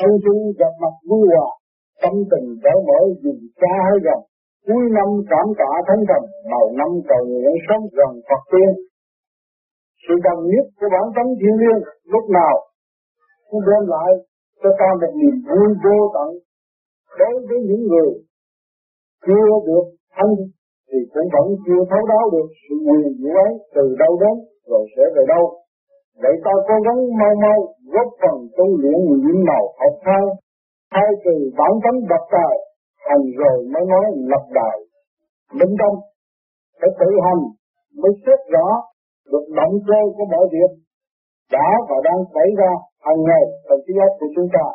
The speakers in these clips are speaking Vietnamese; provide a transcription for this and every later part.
thân chúng gặp mặt vui hòa, tâm tình cởi mở dù xa hay gần. Cuối năm cảm tạ thánh thần, đầu năm cầu nguyện sống gần Phật tiên. Sự cần nhất của bản tánh thiên liêng lúc nào cũng đem lại cho ta một niềm vui vô tận đối với những người chưa được thanh thì cũng vẫn chưa thấu đáo được sự quyền diệu ấy từ đâu đến rồi sẽ về đâu. Vậy ta cố gắng mau mau góp phần tu luyện những màu học thang, thay từ bản tánh độc tài, thành rồi mới nói lập đại. Minh tâm, phải tự hành mới xét rõ được động cơ của mọi việc đã và đang xảy ra hàng ngày trong trí óc của chúng ta.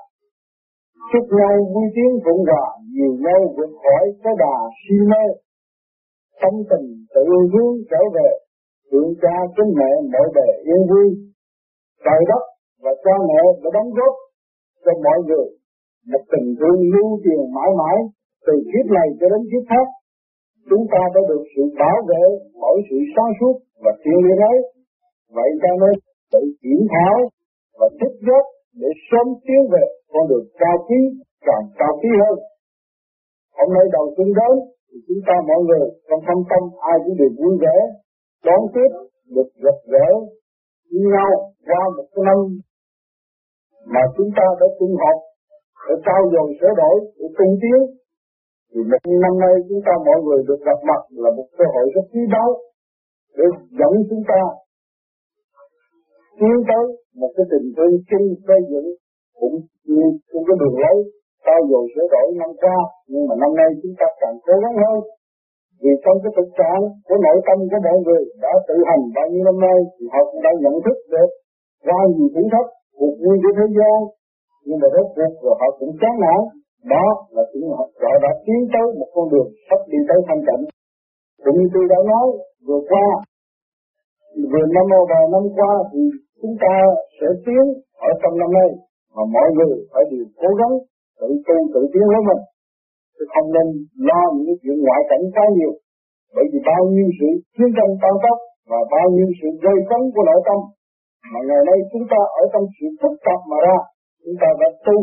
Chúc nhau vui tiếng phụng hòa, nhiều nhau vượt khỏi cái đà si mê. Tâm tình tự hướng trở về, tượng cha chính mẹ mọi bề yên vui. Trời đất và cha mẹ đã đóng góp cho mọi người một tình thương lưu truyền mãi mãi, từ kiếp này cho đến kiếp khác. Chúng ta đã được sự bảo vệ bởi sự sáng suốt và thiện lý ấy. Vậy ta nên tự kiểm thảo và thích giác để sớm tiến về con đường cao quý, càng cao quý hơn. Hôm nay đầu xuân đến, thì chúng ta mọi người trong thâm tâm ai cũng được vui vẻ, đón tiếp, được gặp gỡ nhau qua một cái năm mà chúng ta đã cùng học để trao dồi sửa đổi, để tinh tiến. Thì một năm nay chúng ta mọi người được gặp mặt là một cơ hội rất quý báu để dẫn chúng ta tiến tới một cái tình thương chung, xây dựng cũng như cũng cái đường lối trao dồi sửa đổi năm qua. Nhưng mà năm nay chúng ta càng cố gắng hơn vì trong cái thực trạng của nội tâm của mọi người đã tự hành bao nhiêu năm nay, thì họ cũng đã nhận thức được ra nhiều thử thách cuộc vui của thế gian. Nhưng mà rốt cuộc rồi họ cũng chán nản. Đó là chúng họ đã tiến tới một con đường sắp đi tới thanh tịnh. Cũng như tôi đã nói, vừa qua, vừa năm và năm qua, thì chúng ta sẽ tiến ở trong năm nay. Mà mọi người phải đều cố gắng tự tu tự tiến với mình. Tôi không nên lo những cái chuyện ngoại cảnh quá nhiều. Bởi vì bao nhiêu sự chiến tranh cao tốc và bao nhiêu sự gây cấn của nội tâm, mà ngày nay chúng ta ở trong sự phức tạp mà ra, chúng ta đã tu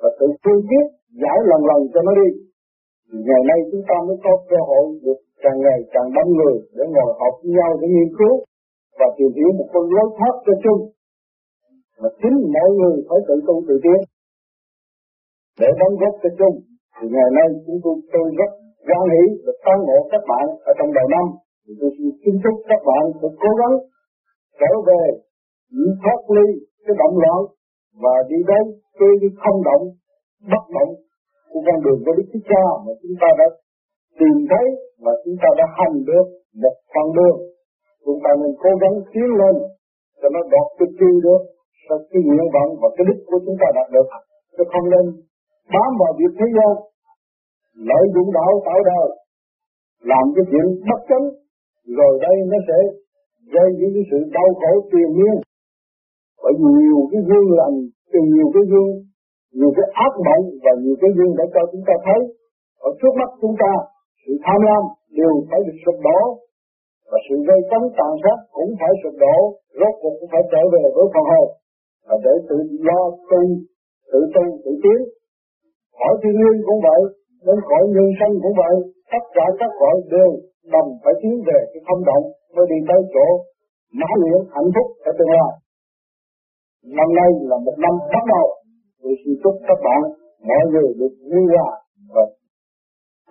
và tự tu biết, giải lần lần cho nó đi. Thì ngày nay chúng ta mới có cơ hội được càng ngày càng đông người để ngồi họp với nhau để nghiên cứu và tìm hiểu một con lối thoát cho chung. Mà chính mọi người phải tự tu tự tiến để đóng góp cho chung thì ngày nay chúng tôi tôi rất gan hỷ được tán ngộ các bạn ở trong đầu năm. Thì tôi xin kính chúc các bạn sẽ cố gắng trở về những thoát ly cái động loạn và đi đến cái không động, bất động của con đường của Đức Chúa Cha mà chúng ta đã tìm thấy và chúng ta đã hành được một con đường. Chúng ta nên cố gắng tiến lên cho nó đạt cái chi được cho cái nguyện vọng và cái đích của chúng ta đạt được. Chứ không nên bám vào việc thế gian, lợi dụng đạo tạo đời làm cái chuyện bất chánh, rồi đây nó sẽ gây những cái sự đau khổ tiền miên. Bởi vì nhiều cái gương lành từ nhiều cái gương, nhiều cái ác mộng và nhiều cái gương để cho chúng ta thấy, ở trước mắt chúng ta, sự tham lam đều phải được sụp đổ. Và sự gây cấn tàn sát cũng phải sụp đổ, rốt cuộc cũng phải trở về với phần hồn và để tự lo tu, tự tu, tự tiến khỏi thiên nhiên cũng vậy, đến khỏi nhân sinh cũng vậy, tất cả các cõi đều đồng phải tiến về cái không động mới đi tới chỗ mãn nguyện hạnh phúc ở tương lai. Năm nay là một năm bắt đầu. Tôi xin chúc các bạn, mọi người được vui hòa và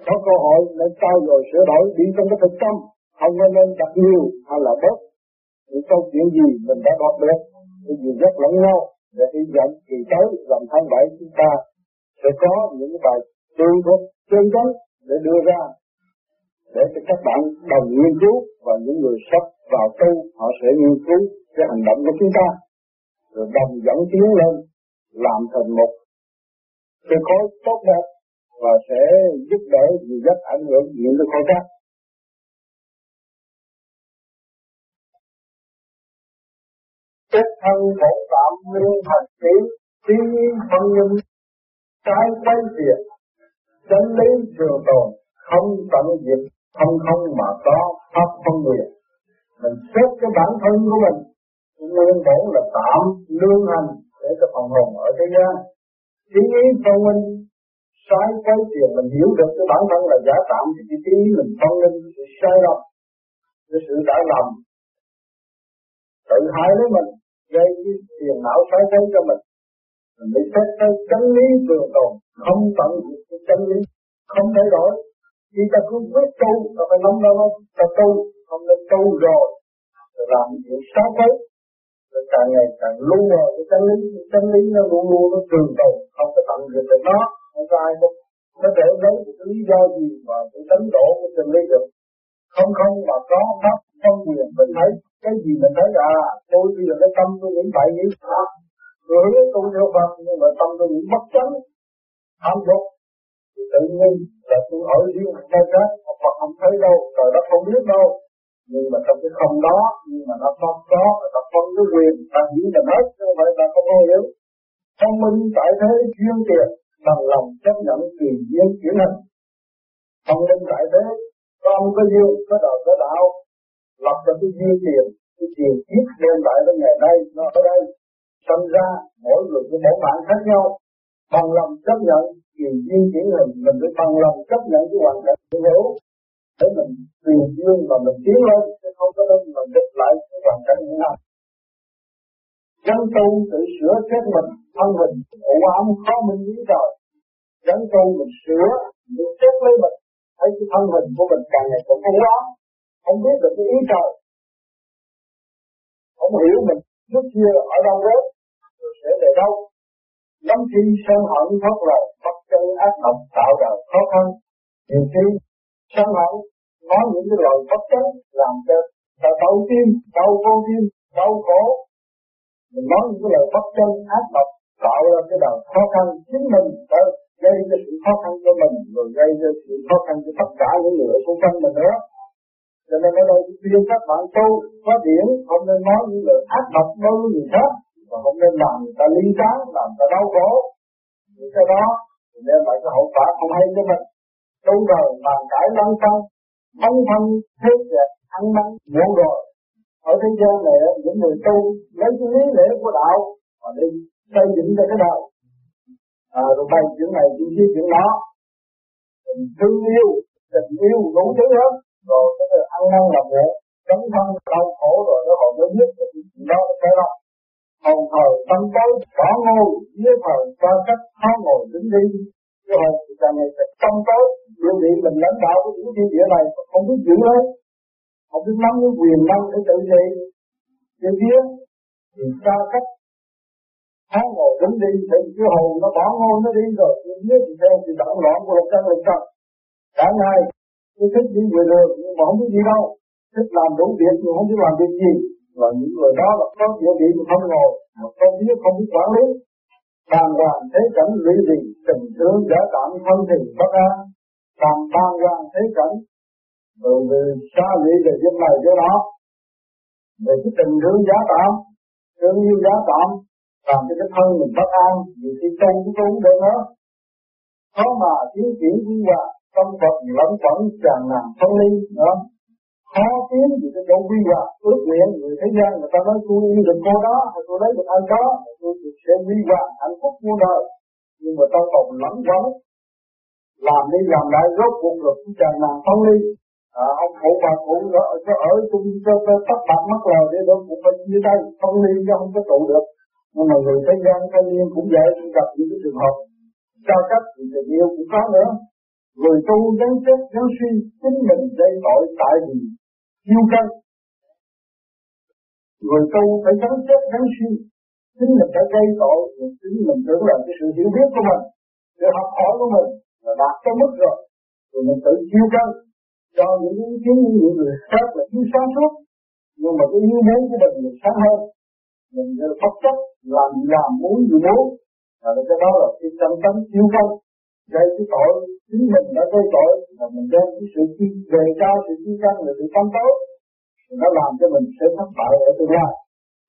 có cơ hội để trao dồi sửa đổi đi trong cái thực tâm. Không có nên đặt nhiều hay là bớt. Những câu chuyện gì mình đã đọc được, cái gì rất lẫn nhau để hy vọng kỳ tới làm tháng bảy chúng ta sẽ có những bài tương thuật chân chánh để đưa ra để cho các bạn đồng nghiên cứu và những người sắp vào tu, họ sẽ nghiên cứu cái hành động của chúng ta, rồi đồng dẫn tiến lên, làm thành một cái khối tốt đẹp và sẽ giúp đỡ gì rất ảnh hưởng những cái khối khác. Kết thân khổ tạm nguyên thành trí thiên nhiên phân nhân trái quay diệt chân lý trường tồn không tận diệt, không không mà có pháp phân nguyện mình xét cái bản thân của mình nguyên bổn là tạm lương hành để cho phần hồn ở thế gian. Ý thông minh sai quấy tiền mình hiểu được cái bản thân là giả tạm thì chỉ ý mình thông minh sự sai lầm. Cái sự đã lầm, tự hại lấy mình, gây cái tiền não sai quấy cho mình mình bị xét thấy chân lý trường tồn không tận dụng cái chân lý, không thay đổi. Khi ta cứ quyết tu ta phải nắm nó ta tu, không nên tu rồi rồi làm chuyện sai quấy rồi càng ngày càng lu mờ cái chân lý, cái chân lý nó luôn luôn nó trường tồn, không có tận dụng được nó. Không có ai đâu có thể lấy một lý do gì mà để đánh đổ của chân lý được. Không không, mà có pháp, không quyền, mình thấy cái gì mình thấy à tôi bây giờ cái tâm tôi nghĩ bậy nghĩ pháp Người hướng tu theo Phật, nhưng mà tâm tôi bị bất chánh tham dục tự nhiên là tôi ở riêng nơi khác Phật không thấy đâu, trời đất không biết đâu. Nhưng mà trong cái không đó nhưng mà nó không có nó phân cái quyền, ta hiểu là hết như vậy ta không có hiểu thông minh tại thế, chuyên tiền, bằng lòng chấp nhận tùy duyên chuyển hình thông minh tại thế con có duyên, có đời, có đạo. Lập ra cái duyên tiền, cái tiền kiếp đem lại đến ngày nay, nó ở đây. Tâm ra mỗi người có mỗi bạn khác nhau bằng lòng chấp nhận tùy duyên chuyển hình mình phải bằng lòng chấp nhận cái hoàn cảnh của hữu để mình tùy duyên mà mình tiến lên chứ không có nên mình địch lại cái hoàn cảnh hiện nay Chân tu tự sửa chết mình, thân hình, ủ ám khó minh lý trời. Chân tu mình sửa, mình chết lấy mình, thấy cái thân hình của mình càng ngày càng không ám, không biết được cái ý trời. Không hiểu mình trước kia ở đâu đó, rồi về đâu. Lắm khi sân hận thoát lời, bất chân ác độc tạo ra khó khăn. Nhiều khi sân hận nói những cái lời bất chánh làm cho ta đau tim, đau vô tim, đau khổ, mình nói những cái lời bất chân ác độc tạo ra cái đời khó khăn chính mình đã gây ra sự khó khăn cho mình rồi gây ra sự khó khăn cho tất cả những người xung quanh mình nữa cho nên ở đây khuyên các bạn tu có điển không nên nói những lời ác độc đối với người khác và không nên làm người ta lý tán làm người ta đau khổ những cái đó đem lại cái hậu quả không hay cho mình. Trong đời bàn cãi lăng xăng bóng thân thế dệt ăn năn muộn rồi ở thế gian này những người tu lấy cái lý lẽ của đạo mà đi xây dựng cho cái đời. À, rồi bày chuyện này chuyện kia chuyện đó tình thương yêu tình yêu đủ thứ hết. Rồi cái ăn năn làm việc cấn thân đau khổ rồi nó còn mới biết được chuyện đó cái đó hồn thời tâm tối, bỏ ngôi nhớ thờ cho cách, khó ngồi đứng đi cái thì càng ngày tâm tối điều điện mình lãnh đạo của những thiên địa này không biết giữ lấy không biết nắm cái quyền năng để tự trị cái kia thì cho cách, khó ngồi đứng đi, thì cái hồn nó bỏ ngôi nó đi rồi. Cái phía thì theo thì động loạn của lục căn lục căn cả ngày, tôi thích đi về đường, nhưng mà không biết gì đâu. Thích làm đủ việc, nhưng không biết làm việc gì và những người đó là có địa vị mà không ngồi, mà không biết không biết quản lý. Càng hoàng thế cảnh lụy gì tình thương, giả tạm thân thì bất an. Càng tan hoàng thế cảnh rồi về xa lụy về dân này cho nó về cái tình thương giá tạm thương yêu giá tạm làm cho cái thân mình bất an, vì khi tu cũng không được nữa. Khó mà tiến triển quy vậy tâm Phật lẫn quẩn tràn làm thông ly nữa khó tiến vì cái chỗ quy hoạch ước nguyện người thế gian người ta nói tôi yêu được cô đó hay tôi lấy được anh đó tôi sẽ quy hoạch hạnh phúc muôn đời. Nhưng mà tôi còn lẫn vấn làm đi làm lại rốt cuộc rồi cũng tràn ngàn phân ly à, ông phụ bà phụ ở cho ở chung cho tắt bạc mắt lờ để được một bên như đây không ly cho không có tụ được. Nhưng mà người thế gian thanh niên cũng vậy cũng gặp những cái trường hợp cao cấp thì tình yêu cũng có nữa. Người tu dấn chết dấn suy chính mình gây tội tại vì yêu cân. Người tu phải sống chết gắn suy chính mình đã gây tội, chính mình tưởng là cái sự hiểu biết của mình sự học hỏi của mình là đạt tới mức rồi. Rồi mình tự yêu cân cho những ý kiến những người khác là thiếu sáng suốt. Nhưng mà cái ý muốn của mình được sáng hơn. Mình bất chấp làm làm muốn gì muốn. Và cái đó là cái tâm tánh yêu không gây cái tội chính mình đã gây tội, là mình đem cái sự chi, đề cao sự chi căn là sự tâm tốt. Nó làm cho mình sẽ thất bại ở tương lai.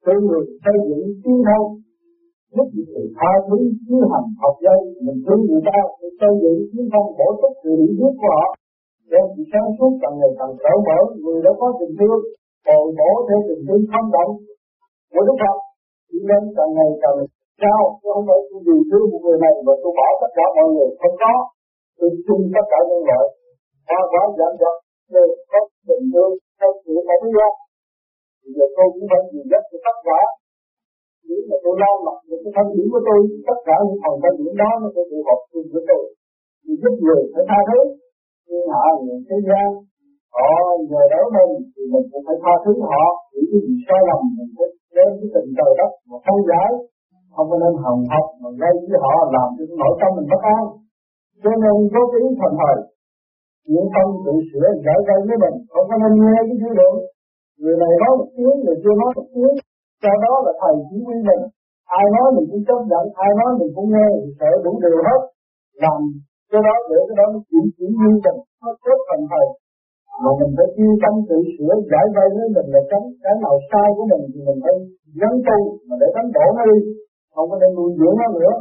Thương người xây dựng tiến thông giúp sự tha thứ chứ hành học dây mình thương người ta, để xây dựng tiến thông bổ túc sự hiểu biết của họ. Đem sự sáng suốt càng ngày càng cởi mở, người đã có tình thương, còn bổ theo tình thương không động. Của Đức Phật đi lên càng ngày càng sao? Tôi không phải tôi vì thương một người này, mà tôi bỏ tất cả mọi người không có. Tôi chung tất cả nhân loại hoa quá giảm dần đều có tình thương Có sự phải lý Thì giờ tôi cũng phải nhìn rất cho tất cả. Nếu mà tôi lo mặc những cái thân điểm của tôi, tất cả những phần thân điểm đó nó sẽ phù hợp chung với tôi. Thì giúp người phải tha thứ nhưng hạ những thế gian. Họ nhờ đỡ mình thì mình cũng phải tha thứ họ những cái gì sai lầm mình phải đem cái tình trời đất mà không giải không có nên hồng học mà gây với họ làm cho nội tâm mình bất an. Cho nên có cái ý thần thời, những tâm tự sửa giải gây với mình, không có nên nghe cái dư luận người này nói một tiếng, người kia nói một tiếng sau đó là thầy chỉ huy mình. Ai nói mình cũng chấp nhận, ai nói mình cũng nghe thì sợ đủ điều hết. Làm cái đó để cái đó nó chuyển chuyển như mình, nó tốt thành thầy mà mình phải chuyên tâm tự sửa, giải vây với mình là tránh cái nào sai của mình thì mình phải gắn tu, mà để đánh đổ nó đi không có nên nuôi dưỡng nó nữa.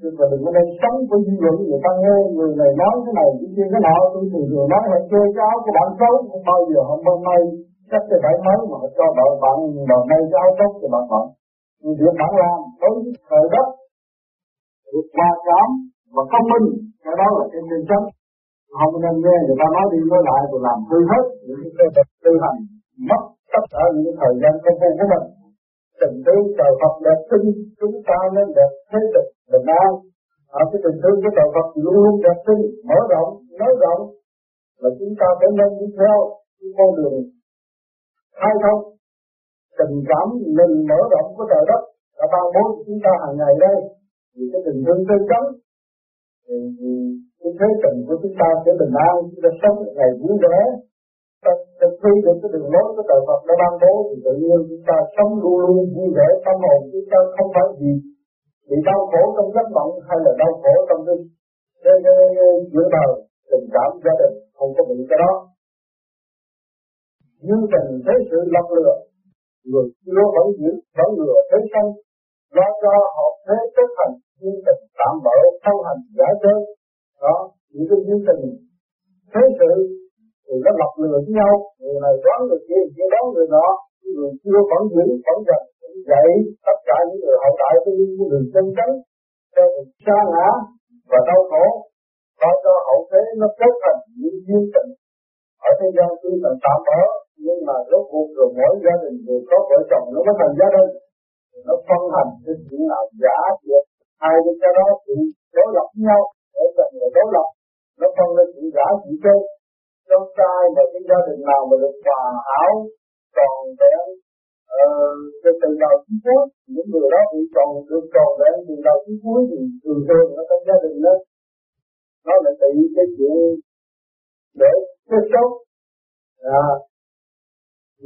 Chứ mà đừng có nên sống với dư luận người ta nghe người này nói cái này cái kia cái nọ. Tôi thường thường nói là chơi cái áo của bạn xấu. Không bao giờ không bao may chắc cái phải mới mà cho bạn bạn bạn nay cái áo tốt thì bạn bận việc bạn làm đối với thời đất. Được hòa cảm và công minh cái đó là cái chân chất, không nên nghe người ta nói đi nói lại rồi làm hư hết những cái tư hành mất tất cả những thời gian công phu của mình tình thương trời Phật đẹp sinh chúng ta nên đẹp thế tục bình an. Ở cái tình thương của trời Phật luôn luôn đẹp sinh mở rộng nói rộng. Là chúng ta phải nên đi theo cái con đường khai thông. Tình cảm mình mở rộng của trời đất đã ban bố chúng ta hàng ngày đây. Vì cái tình thương chân chánh thì, thì cái thế tình của chúng ta sẽ bình an chúng ta sống ngày vui vẻ thực thi được cái đường lối của trời Phật đã ban bố thì tự nhiên chúng ta sống luôn luôn vui vẻ, tâm hồn chúng ta không phải gì bị đau khổ trong giấc mộng hay là đau khổ trong cái cái giữa đời, tình cảm gia đình, không có bị cái đó. Nhưng tình thế sự lọc lừa, người chưa vẫn giữ, vẫn lừa thế sanh lo cho họ thế chấp hành, nhưng tình tạm bỡ, sâu hành giả chơi đó, những cái nhân tình thế sự thì nó lọc lừa với nhau. Người này đoán người kia người kia đoán người nọ người chưa vẫn giữ vẫn dần vậy, tất cả những người hậu đại của những người chân chánh. Theo mình xa ngã và đau khổ. Và cho hậu thế nó kết thành những duyên tình. Ở thế gian tuy là tạm bỡ nhưng mà rốt cuộc rồi mỗi gia đình đều có vợ chồng nó mới thành gia đình. Nó phân hành cái chuyện nào giả thiệt hai bên cái đó thì đối lập với nhau, để gần người đối lập. Nó phân lên chuyện giả chuyện chơi trong trai mà cái gia đình nào mà được hòa hảo còn vẹn ờ, từ từ đầu chí cuối những người đó bị còn, được còn vẹn từ đầu chí cuối thì thường thường ở trong gia đình đó. Nó lại bị cái chuyện để cái xấu à,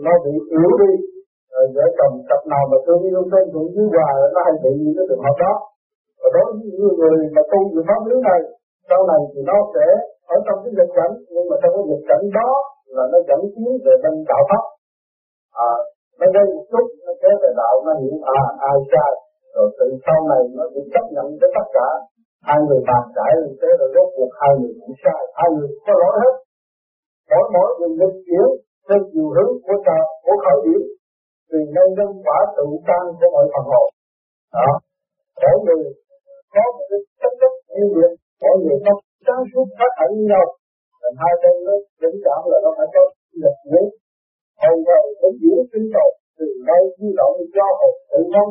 nó bị yếu đi rồi vợ chồng cặp nào mà thương yêu thương cũng dưới hòa nó hay bị những cái trường hợp đó. Và đối với những người mà tu về pháp lý này sau này thì nó sẽ ở trong cái dịch cảnh nhưng mà trong cái dịch cảnh đó là nó dẫn tiến về bên đạo pháp à, nó gây một chút nó kéo về đạo nó hiểu à, à ai sai rồi từ sau này nó cũng chấp nhận với tất cả. Hai người bàn cãi như thế rồi rốt cuộc hai người cũng sai hai người có lỗi hết. Mỗi mỗi người lịch chuyển theo chiều hướng của trời của khởi điểm. Vì nhân dân quả tự tan của mọi phần hồn. Đó. Mỗi người có một cái chất chất như vậy mỗi người có sáng suốt phát hẳn như nhau. Thành hai bên nó vững cảm là nó phải có lực nhé hồn rồi cũng giữ tinh cầu, từ đây di động cho hồn tự thân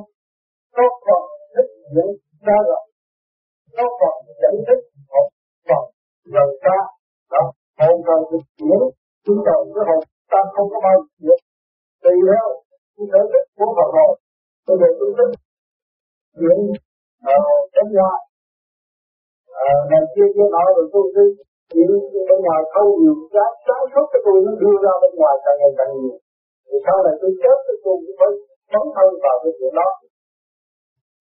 có phần thích những xa rộng có phần dẫn thích một phần gần xa. Đó hồn rồi được chuyển tinh cầu với hồn ta không có bao giờ tùy theo cái sở thích của Phật hồn tôi giờ tôi thích. Chuyện ở bên ngoài à, này kia kia nọ rồi tôi đi chuyện bên ngoài thâu nhiều sáng sáng suốt cái tôi nó đưa ra bên ngoài càng ngày càng nhiều. Thì sau này tôi chết thì tôi cũng phải sống thân vào cái chuyện đó.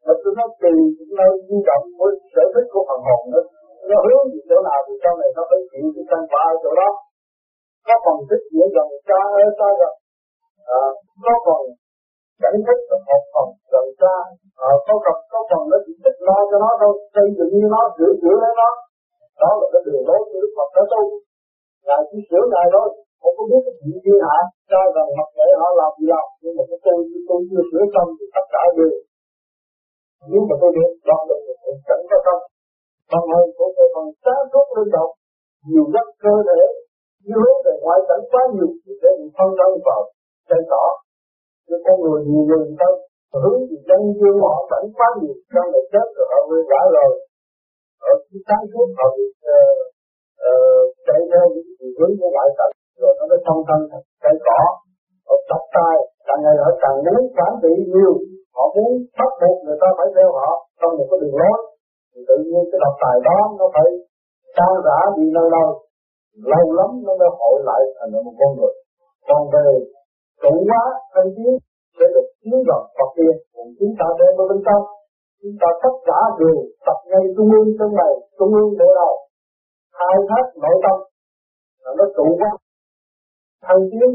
Và tôi nói tùy nơi di động với sở thích của phần hồn nữa nó hướng về chỗ nào thì sau này nó phải chịu cái căn quả ở chỗ đó. Có phần thích dễ gần xa ở xa gần à, có phần cảnh thức là một phần gần xa à, ờ, có phần có phần nó chỉ thích lo cho nó thôi. Xây dựng như nó sửa chữa lấy nó. Đó là cái đường lối của Đức Phật đã tu. Ngài chỉ sửa ngài thôi. Không có biết cái chuyện thiên hạ cho rằng mặc kệ họ làm gì làm. Nhưng mà cái tôi tôi chưa sửa xong thì tất cả đều. Nếu mà tôi được đọc được thì chẳng có tâm. Bằng hơi của tôi còn sáng suốt linh động. Nhiều rất cơ thể như hướng về ngoại cảnh quá nhiều để mình phân thân vào cây cỏ chứ con người nhiều người ta hướng về chân dương họ vẫn quá nhiều trong đời chết rồi họ quên trả lời. Ở khi sáng suốt họ bị ờ, ờ, chạy theo những hướng của ngoại cảnh, rồi nó mới thông thân cây cỏ. Họ tập tay, càng ngày họ càng muốn phản trị nhiều. Họ muốn bắt buộc người ta phải theo họ trong một cái đường lối. Thì tự nhiên cái độc tài đó nó phải tan rã đi lâu lâu. Lâu lắm nó mới hội lại thành một con người. Còn về trụ hóa thân tiến để được tiến gần Phật tiên. Còn chúng ta đem vào bên trong. Chúng ta tất cả đều tập ngay trung ương trong này, trung ương bộ đầu. Khai thác nội tâm. Là nó trụ hóa thân tiến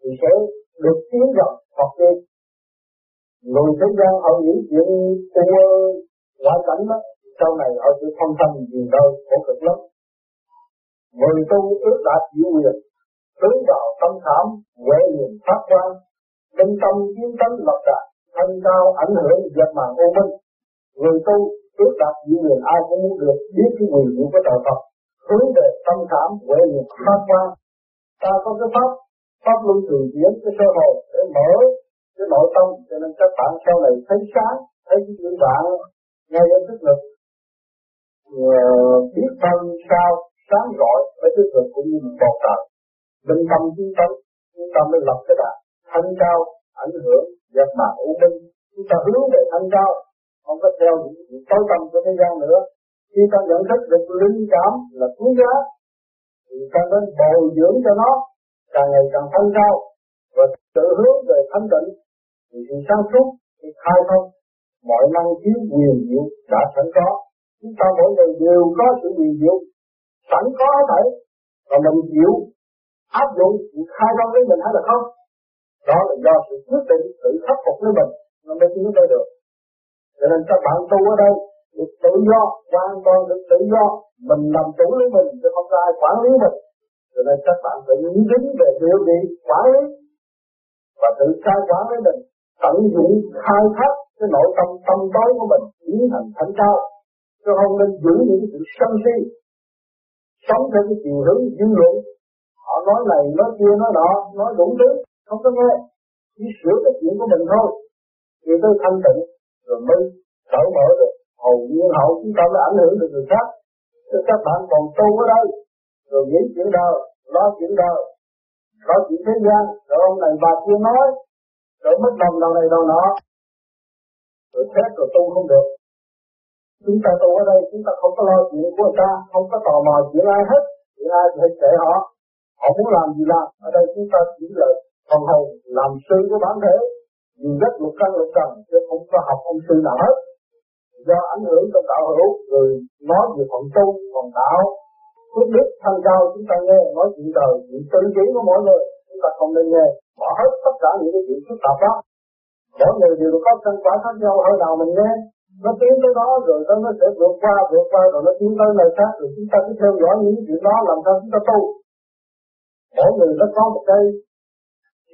thì sẽ được tiến gần Phật tiên. Người thế gian họ nghĩ chuyện tu ngoại cảnh đó, sau này họ sẽ thông thân gì đâu khổ cực lắm. Người tu ước đạt diệu quyền hướng vào tâm khảm huệ liền phát quang, tinh tâm chiến tâm lập đạt thanh cao ảnh hưởng dập màn ô minh. Người tu ước đạt như người ai cũng muốn được biết cái quyền diệu của tạo Phật. Hướng về tâm khảm huệ liền phát quang. Ta có cái pháp pháp luân thường chuyển cái sơ hồn để mở cái nội tâm, cho nên các bạn sau này thấy sáng, thấy những bạn ngay ở thức lực. Ờ, biết thân, sao, sáng rọi với thức lực cũng như một bầu trời bình tâm chúng tâm chúng ta mới lập cái đà thanh cao, ảnh hưởng dẹp mà u minh. Chúng ta hướng về thanh cao, không có theo những sự tối tâm của thế gian nữa. Khi ta nhận thức được linh cảm là quý giá, thì ta nên bồi dưỡng cho nó càng ngày càng thanh cao. Và tự hướng về thanh tịnh thì sự sáng suốt, thì khai thông, mọi năng khiếu, quyền diệu đã sẵn có. Chúng ta mỗi người đều có sự quyền diệu, sẵn có hết thảy, và mình chịu áp dụng khai thông với mình hay là không? Đó là do sự quyết định tự khắc phục với mình nó mới tiến tới được. Cho nên các bạn tu ở đây được tự do, hoàn toàn được tự do. Mình làm chủ lấy mình chứ không có ai quản lý mình. Cho nên các bạn tự nghĩ đứng về điều gì quản lý và tự khai quản với mình, tận dụng khai thác cái nội tâm tâm tối của mình biến thành thánh cao. Chứ không nên giữ những sự sân si, sống theo cái chiều hướng dư luận nói này, nói kia, nói nọ, nói đủ thứ, không có nghe. Chỉ sửa cái chuyện của mình thôi. Thì tôi thanh tịnh, rồi mới cởi mở được. Hầu nhiên hậu chúng ta mới ảnh hưởng được người khác. Thế các bạn còn tu ở đây, rồi nghĩ chuyện đời, lo chuyện đời, lo chuyện thế gian. Rồi ông này bà kia nói, rồi mất đồng đầu này đầu nọ. Rồi chết rồi tu không được. Chúng ta tu ở đây, chúng ta không có lo chuyện của người ta, không có tò mò chuyện ai hết. Chuyện ai thì hãy kệ họ họ muốn làm gì làm. Ở đây chúng ta chỉ là phần hồn làm sư của bản thể. Dù rất lục căn lục trần, chứ không có học ông sư nào hết. Do ảnh hưởng trong đạo hữu, rồi nói về phần tu, phần đạo. Phước đức thanh cao, chúng ta nghe, nói chuyện đời, chuyện tư trí của mỗi người, chúng ta không nên nghe. Bỏ hết tất cả những cái chuyện phức tạp đó. Mỗi người đều có căn quả khác nhau, hơi nào mình nghe. Nó tiến tới đó, rồi nó nó sẽ vượt qua vượt qua, rồi nó tiến tới nơi khác. Rồi chúng ta cứ theo dõi những chuyện đó, làm sao chúng ta tu mỗi người nó có một cái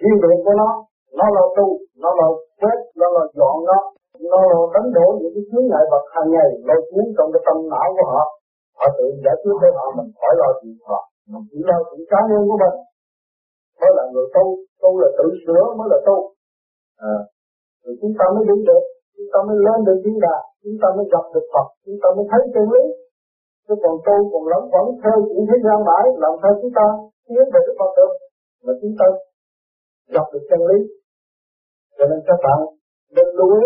riêng biệt của nó. Nó là tu nó là chết nó là dọn nó. Nó là đánh đổ những cái chướng ngại vật hàng ngày lôi cuốn trong cái tâm não của họ. Họ tự giải quyết cho họ mình khỏi lo chuyện họ. Mình chỉ lo chuyện cá nhân của mình. Mới là người tu tu là tự sửa mới là tu. À, rồi chúng ta mới đứng được. Chúng ta mới lên được thiên đàng chúng ta mới gặp được Phật chúng ta mới thấy chân lý chứ còn tu còn lắm vẫn theo những thế gian mãi làm sao chúng ta. Tiến về Đức Phật được mà chúng ta gặp được chân lý. Cho nên các bạn nên lưu ý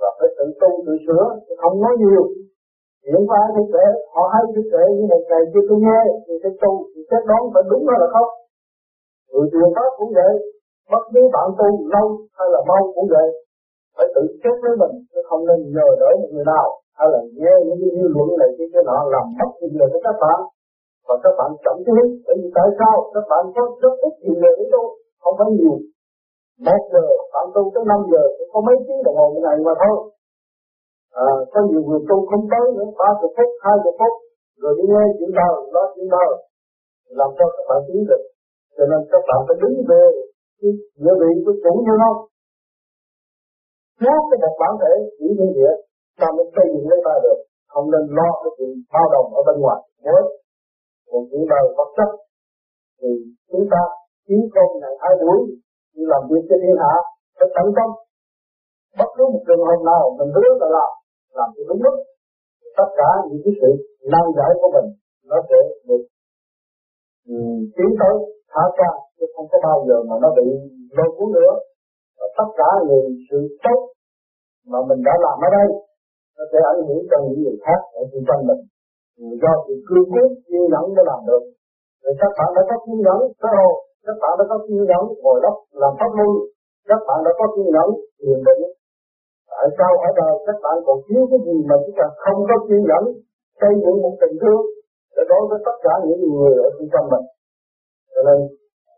và phải tự tu tự sửa. Không nói nhiều. Những ai thì kể, họ hay thì kể nhưng một ngày chưa tôi nghe thì sẽ tu thì sẽ đoán phải đúng hay là không. Người truyền pháp cũng vậy bất cứ bạn tu lâu hay là mau cũng vậy. Phải tự xét với mình chứ không nên nhờ đỡ một người nào hay là nghe những cái dư luận này cái cái nọ làm mất tiền người của các bạn. Và các bạn chậm cái hít bởi vì tại sao? Các bạn có rất ít tiền người đấy đâu không phải nhiều. Một giờ bạn tu tới năm giờ cũng có mấy tiếng đồng hồ một ngày mà thôi. À, có nhiều người tu không tới nữa ba giờ phút hai giờ phút rồi đi nghe chuyện đời nói chuyện đời làm cho các bạn tiến được. Cho nên các bạn phải đứng về cái địa vị của chủ như nó. Trước cái một bản thể chỉ như vậy ta mới xây dựng lấy ta được, không nên lo cái chuyện bao đồng ở bên ngoài. Mới còn chuyện đời vật chất thì chúng ta chiến công ngày hai buổi đi làm việc cho thiên hạ, phải tận tâm. Bất cứ một trường hợp nào mình hứa là làm làm cho đúng lúc. Tất cả những cái sự năng giải của mình, nó sẽ được tiến tới thả ra chứ không có bao giờ mà nó bị lôi cuốn nữa. Và tất cả những sự tốt mà mình đã làm ở đây nó sẽ ảnh hưởng cho những người khác ở xung quanh mình. Do sự cương quyết, kiên nhẫn mới làm được. Thì các bạn đã có kiên nhẫn xã hội các bạn đã có kiên nhẫn, ngồi đất, làm pháp luân. Các bạn đã có kiên nhẫn, thiền định. Tại sao ở đời các bạn còn thiếu cái gì mà chúng ta không có kiên nhẫn, xây dựng một tình thương để đối với tất cả những người ở xung quanh mình? Cho nên,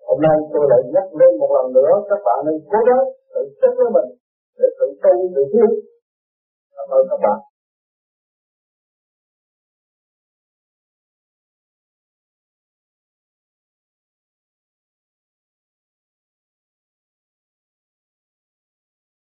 hôm nay tôi lại nhắc lên một lần nữa, các bạn nên cố gắng tự chất với mình để tự tu, tự tiến cảm ơn các bạn.